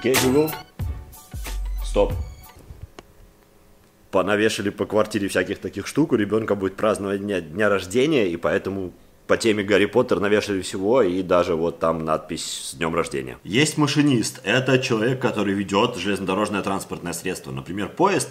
Окей, Google. Стоп. Понавешали по квартире всяких таких штук, у ребенка будет праздновать дня, дня рождения, и поэтому по теме Гарри Поттер навешали всего, и даже вот там надпись с днем рождения. Есть машинист. Это человек, который ведет железнодорожное транспортное средство, например, поезд.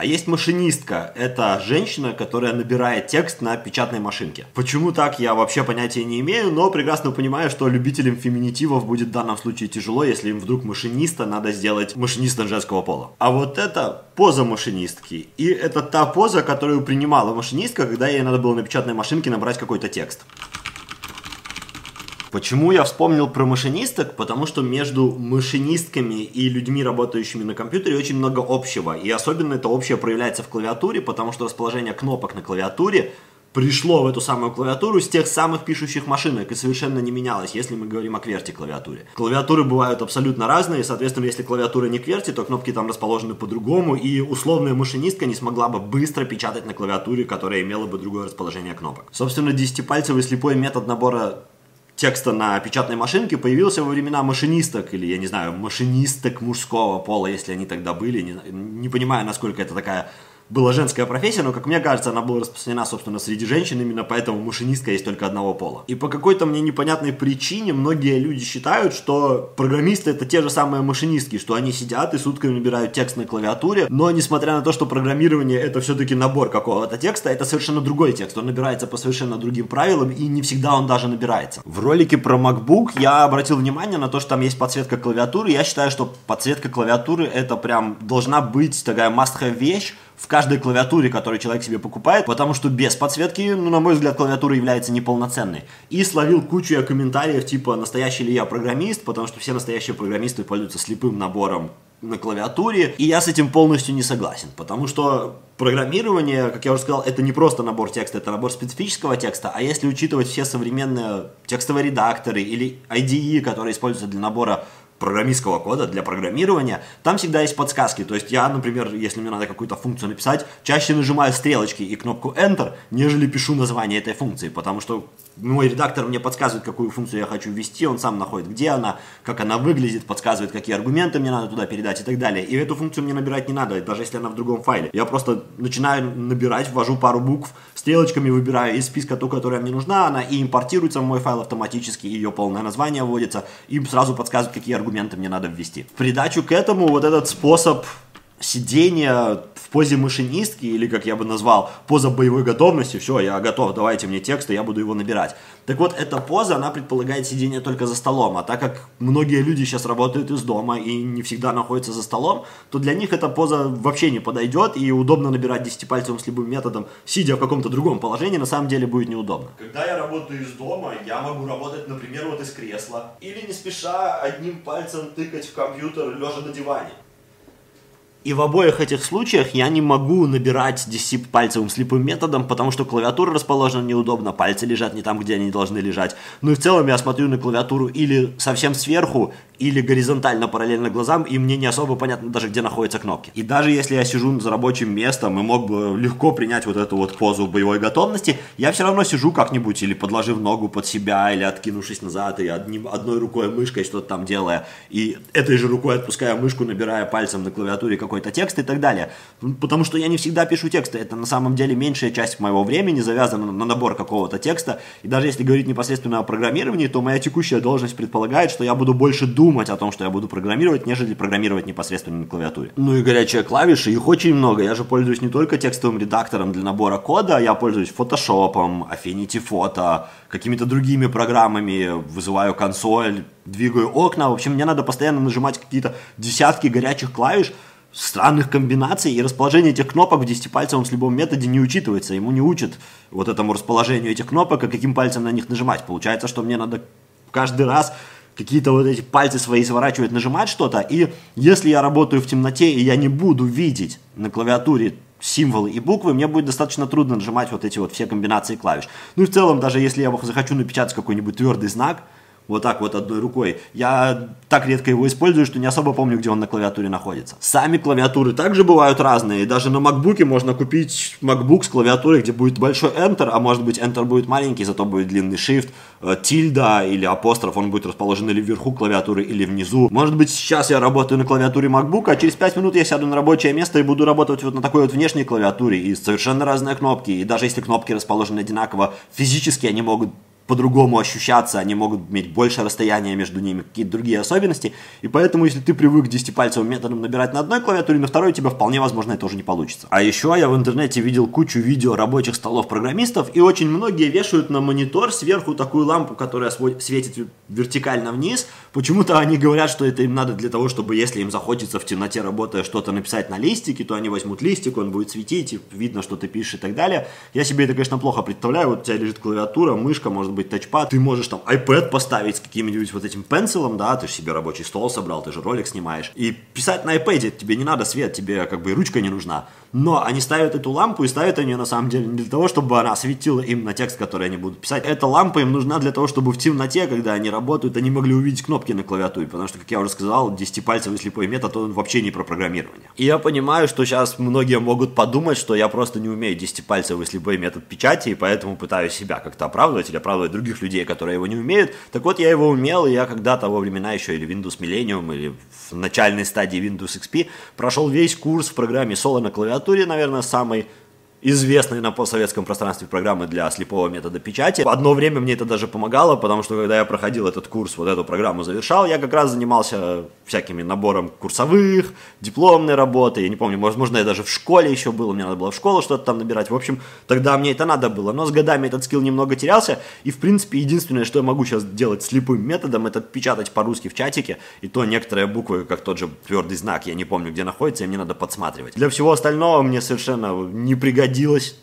А есть машинистка. Это женщина, которая набирает текст на печатной машинке. Почему так, я вообще понятия не имею, но прекрасно понимаю, что любителям феминитивов будет в данном случае тяжело, если им вдруг машиниста надо сделать машиниста женского пола. А вот это поза машинистки. И это та поза, которую принимала машинистка, когда ей надо было на печатной машинке набрать какой-то текст. Почему я вспомнил про машинисток? Потому что между машинистками и людьми, работающими на компьютере, очень много общего. И особенно это общее проявляется в клавиатуре, потому что расположение кнопок на клавиатуре пришло в эту самую клавиатуру с тех самых пишущих машинок и совершенно не менялось, если мы говорим о кверти клавиатуре. Клавиатуры бывают абсолютно разные, соответственно, если клавиатура не кверти, то кнопки там расположены по-другому, и условная машинистка не смогла бы быстро печатать на клавиатуре, которая имела бы другое расположение кнопок. Собственно, десятипальцевый слепой метод набора текста на печатной машинке появился во времена машинисток, или, я не знаю, машинисток мужского пола, если они тогда были. Не, не понимаю, насколько это такая была женская профессия, но, как мне кажется, она была распространена, собственно, среди женщин, именно поэтому машинистка есть только одного пола. И по какой-то мне непонятной причине многие люди считают, что программисты это те же самые машинистки, что они сидят и сутками набирают текст на клавиатуре, но несмотря на то, что программирование это все-таки набор какого-то текста, это совершенно другой текст, он набирается по совершенно другим правилам, и не всегда он даже набирается. В ролике про MacBook я обратил внимание на то, что там есть подсветка клавиатуры, я считаю, что подсветка клавиатуры это прям должна быть такая must-have вещь, в каждой клавиатуре, которую человек себе покупает, потому что без подсветки, ну, на мой взгляд, клавиатура является неполноценной. И словил кучу я комментариев, типа, настоящий ли я программист, потому что все настоящие программисты пользуются слепым набором на клавиатуре, и я с этим полностью не согласен, потому что программирование, как я уже сказал, это не просто набор текста, это набор специфического текста, а если учитывать все современные текстовые редакторы или IDE, которые используются для набора программистского кода, для программирования, там всегда есть подсказки. То есть я, например, если мне надо какую-то функцию написать, чаще нажимаю стрелочки и кнопку Enter, нежели пишу название этой функции, потому что мой редактор мне подсказывает, какую функцию я хочу ввести, он сам находит, где она, как она выглядит, подсказывает, какие аргументы мне надо туда передать и так далее. И эту функцию мне набирать не надо, даже если она в другом файле. Я просто начинаю набирать, ввожу пару букв, стрелочками выбираю из списка ту, которая мне нужна, она и импортируется в мой файл автоматически, ее полное название вводится, и сразу подсказывает, какие аргументы мне надо ввести. В придачу к этому вот этот способ сидение в позе машинистки, или как я бы назвал, поза боевой готовности, все, я готов, давайте мне текст, и я буду его набирать. Так вот, эта поза, она предполагает сидение только за столом, а так как многие люди сейчас работают из дома и не всегда находятся за столом, то для них эта поза вообще не подойдет, и удобно набирать десятипальцевым с любым методом, сидя в каком-то другом положении, на самом деле будет неудобно. Когда я работаю из дома, я могу работать, например, вот из кресла, или не спеша одним пальцем тыкать в компьютер, лежа на диване. И в обоих этих случаях я не могу набирать пальцевым слепым методом, потому что клавиатура расположена неудобно, пальцы лежат не там, где они должны лежать. Ну и в целом я смотрю на клавиатуру или совсем сверху, или горизонтально параллельно глазам, и мне не особо понятно даже, где находятся кнопки. И даже если я сижу за рабочим местом и мог бы легко принять вот эту вот позу боевой готовности, я все равно сижу как-нибудь, или подложив ногу под себя, или откинувшись назад, и одним, одной рукой мышкой что-то там делая, и этой же рукой отпуская мышку, набирая пальцем на клавиатуре какой-то текст и так далее. Потому что я не всегда пишу тексты, это на самом деле меньшая часть моего времени завязана на набор какого-то текста, и даже если говорить непосредственно о программировании, то моя текущая должность предполагает, что я буду больше думать думать о том, что я буду программировать, нежели программировать непосредственно на клавиатуре. Ну и горячие клавиши, их очень много. Я же пользуюсь не только текстовым редактором для набора кода, я пользуюсь Photoshop, Affinity Photo, какими-то другими программами, вызываю консоль, двигаю окна. В общем, мне надо постоянно нажимать какие-то десятки горячих клавиш, странных комбинаций, и расположение этих кнопок в десятипальцевом с любом методе не учитывается. Ему не учат вот этому расположению этих кнопок и каким пальцем на них нажимать. Получается, что мне надо каждый раз какие-то вот эти пальцы свои сворачивать, нажимать что-то. И если я работаю в темноте, и я не буду видеть на клавиатуре символы и буквы, мне будет достаточно трудно нажимать вот эти вот все комбинации клавиш. Ну и в целом, даже если я захочу напечатать какой-нибудь твердый знак, вот так вот одной рукой. Я так редко его использую, что не особо помню, где он на клавиатуре находится. Сами клавиатуры также бывают разные. Даже на MacBook можно купить MacBook с клавиатурой, где будет большой Enter, а может быть Enter будет маленький, зато будет длинный Shift, э, тильда или апостроф, он будет расположен или вверху клавиатуры, или внизу. Может быть сейчас я работаю на клавиатуре MacBook, а через 5 минут я сяду на рабочее место и буду работать вот на такой вот внешней клавиатуре и совершенно разные кнопки. И даже если кнопки расположены одинаково, физически они могут по-другому ощущаться, они могут иметь больше расстояния между ними, какие-то другие особенности. И поэтому, если ты привык десятипальцевым методом набирать на одной клавиатуре, на второй у тебя вполне возможно это уже не получится. А еще я в интернете видел кучу видео рабочих столов программистов, и очень многие вешают на монитор сверху такую лампу, которая светит вертикально вниз. Почему-то они говорят, что это им надо для того, чтобы если им захочется в темноте работая что-то написать на листике, то они возьмут листик, он будет светить, видно, что ты пишешь и так далее. Я себе это, конечно, плохо представляю. Вот у тебя лежит клавиатура, мышка, может быть, быть тачпад, ты можешь там iPad поставить с каким-нибудь вот этим пенсилом, да, ты же себе рабочий стол собрал, ты же ролик снимаешь, и писать на iPad, тебе не надо свет, тебе как бы и ручка не нужна. Но они ставят эту лампу и ставят они на самом деле не для того, чтобы она светила им на текст, который они будут писать. Эта лампа им нужна для того, чтобы в темноте, когда они работают, они могли увидеть кнопки на клавиатуре, потому что, как я уже сказал, 10-пальцевый слепой метод, он вообще не про программирование. И я понимаю, что сейчас многие могут подумать, что я просто не умею 10-пальцевый слепой метод печати, и поэтому пытаюсь себя как-то оправдывать или оправдывать других людей, которые его не умеют. Так вот, я его умел, и я когда-то во времена еще или Windows Millennium, или в начальной стадии Windows XP прошел весь курс в программе Solo на клавиатуре, наверное, самый известной на постсоветском пространстве программы для слепого метода печати. Одно время мне это даже помогало, потому что когда я проходил этот курс, вот эту программу завершал, я как раз занимался всякими набором курсовых, дипломной работы, я не помню, возможно, я даже в школе еще был, мне надо было в школу что-то там набирать. В общем, тогда мне это надо было, но с годами этот скилл немного терялся, и в принципе единственное, что я могу сейчас делать слепым методом, это печатать по-русски в чатике, и то некоторые буквы, как тот же твердый знак, я не помню, где находится, и мне надо подсматривать. Для всего остального мне совершенно не пригодится пригодилось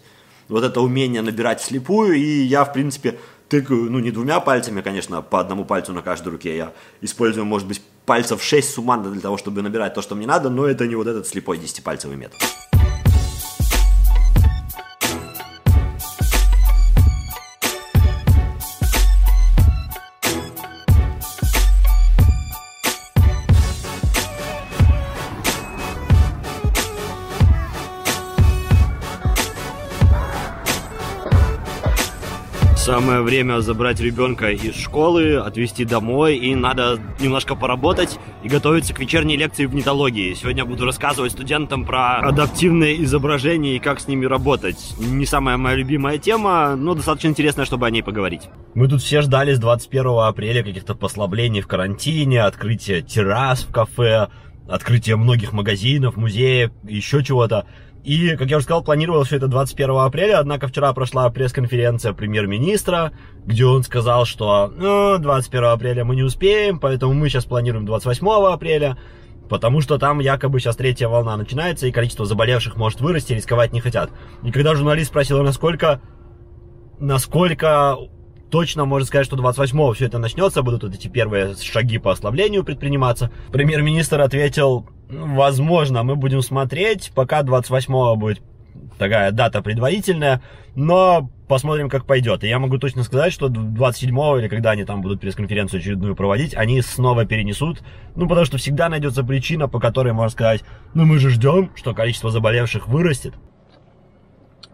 вот это умение набирать вслепую, и я, в принципе, тыкаю, ну, не двумя пальцами, конечно, по одному пальцу на каждой руке, я использую, может быть, пальцев 6 суммарно для того, чтобы набирать то, что мне надо, но это не вот этот слепой десятипальцевый метод. Самое время забрать ребенка из школы, отвезти домой, и надо немножко поработать и готовиться к вечерней лекции в нетологии. Сегодня буду рассказывать студентам про адаптивные изображения и как с ними работать. Не самая моя любимая тема, но достаточно интересная, чтобы о ней поговорить. Мы тут все ждали с 21 апреля каких-то послаблений в карантине, открытия террас в кафе, открытия многих магазинов, музеев, еще чего-то. И, как я уже сказал, планировал все это 21 апреля, однако вчера прошла пресс-конференция премьер-министра, где он сказал, что ну, 21 апреля мы не успеем, поэтому мы сейчас планируем 28 апреля, потому что там якобы сейчас третья волна начинается, и количество заболевших может вырасти, рисковать не хотят. И когда журналист спросил, насколько, насколько точно можно сказать, что 28-го все это начнется, будут вот эти первые шаги по ослаблению предприниматься. Премьер-министр ответил, возможно, мы будем смотреть, пока 28-го будет такая дата предварительная, но посмотрим, как пойдет. И я могу точно сказать, что 27-го, или когда они там будут пресс-конференцию очередную проводить, они снова перенесут, ну, потому что всегда найдется причина, по которой можно сказать, ну, мы же ждем, что количество заболевших вырастет.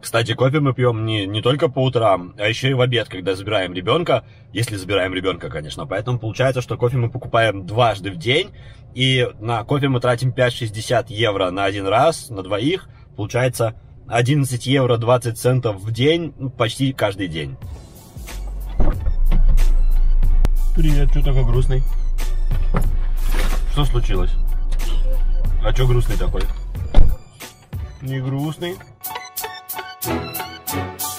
Кстати, кофе мы пьем не, не только по утрам, а еще и в обед, когда забираем ребенка, если забираем ребенка, конечно. Поэтому получается, что кофе мы покупаем дважды в день, и на кофе мы тратим 5-60 евро на один раз, на двоих. Получается 11 евро 20 центов в день, ну, почти каждый день. Привет, что такой грустный? Что случилось? А что грустный такой? Не грустный. Thank you.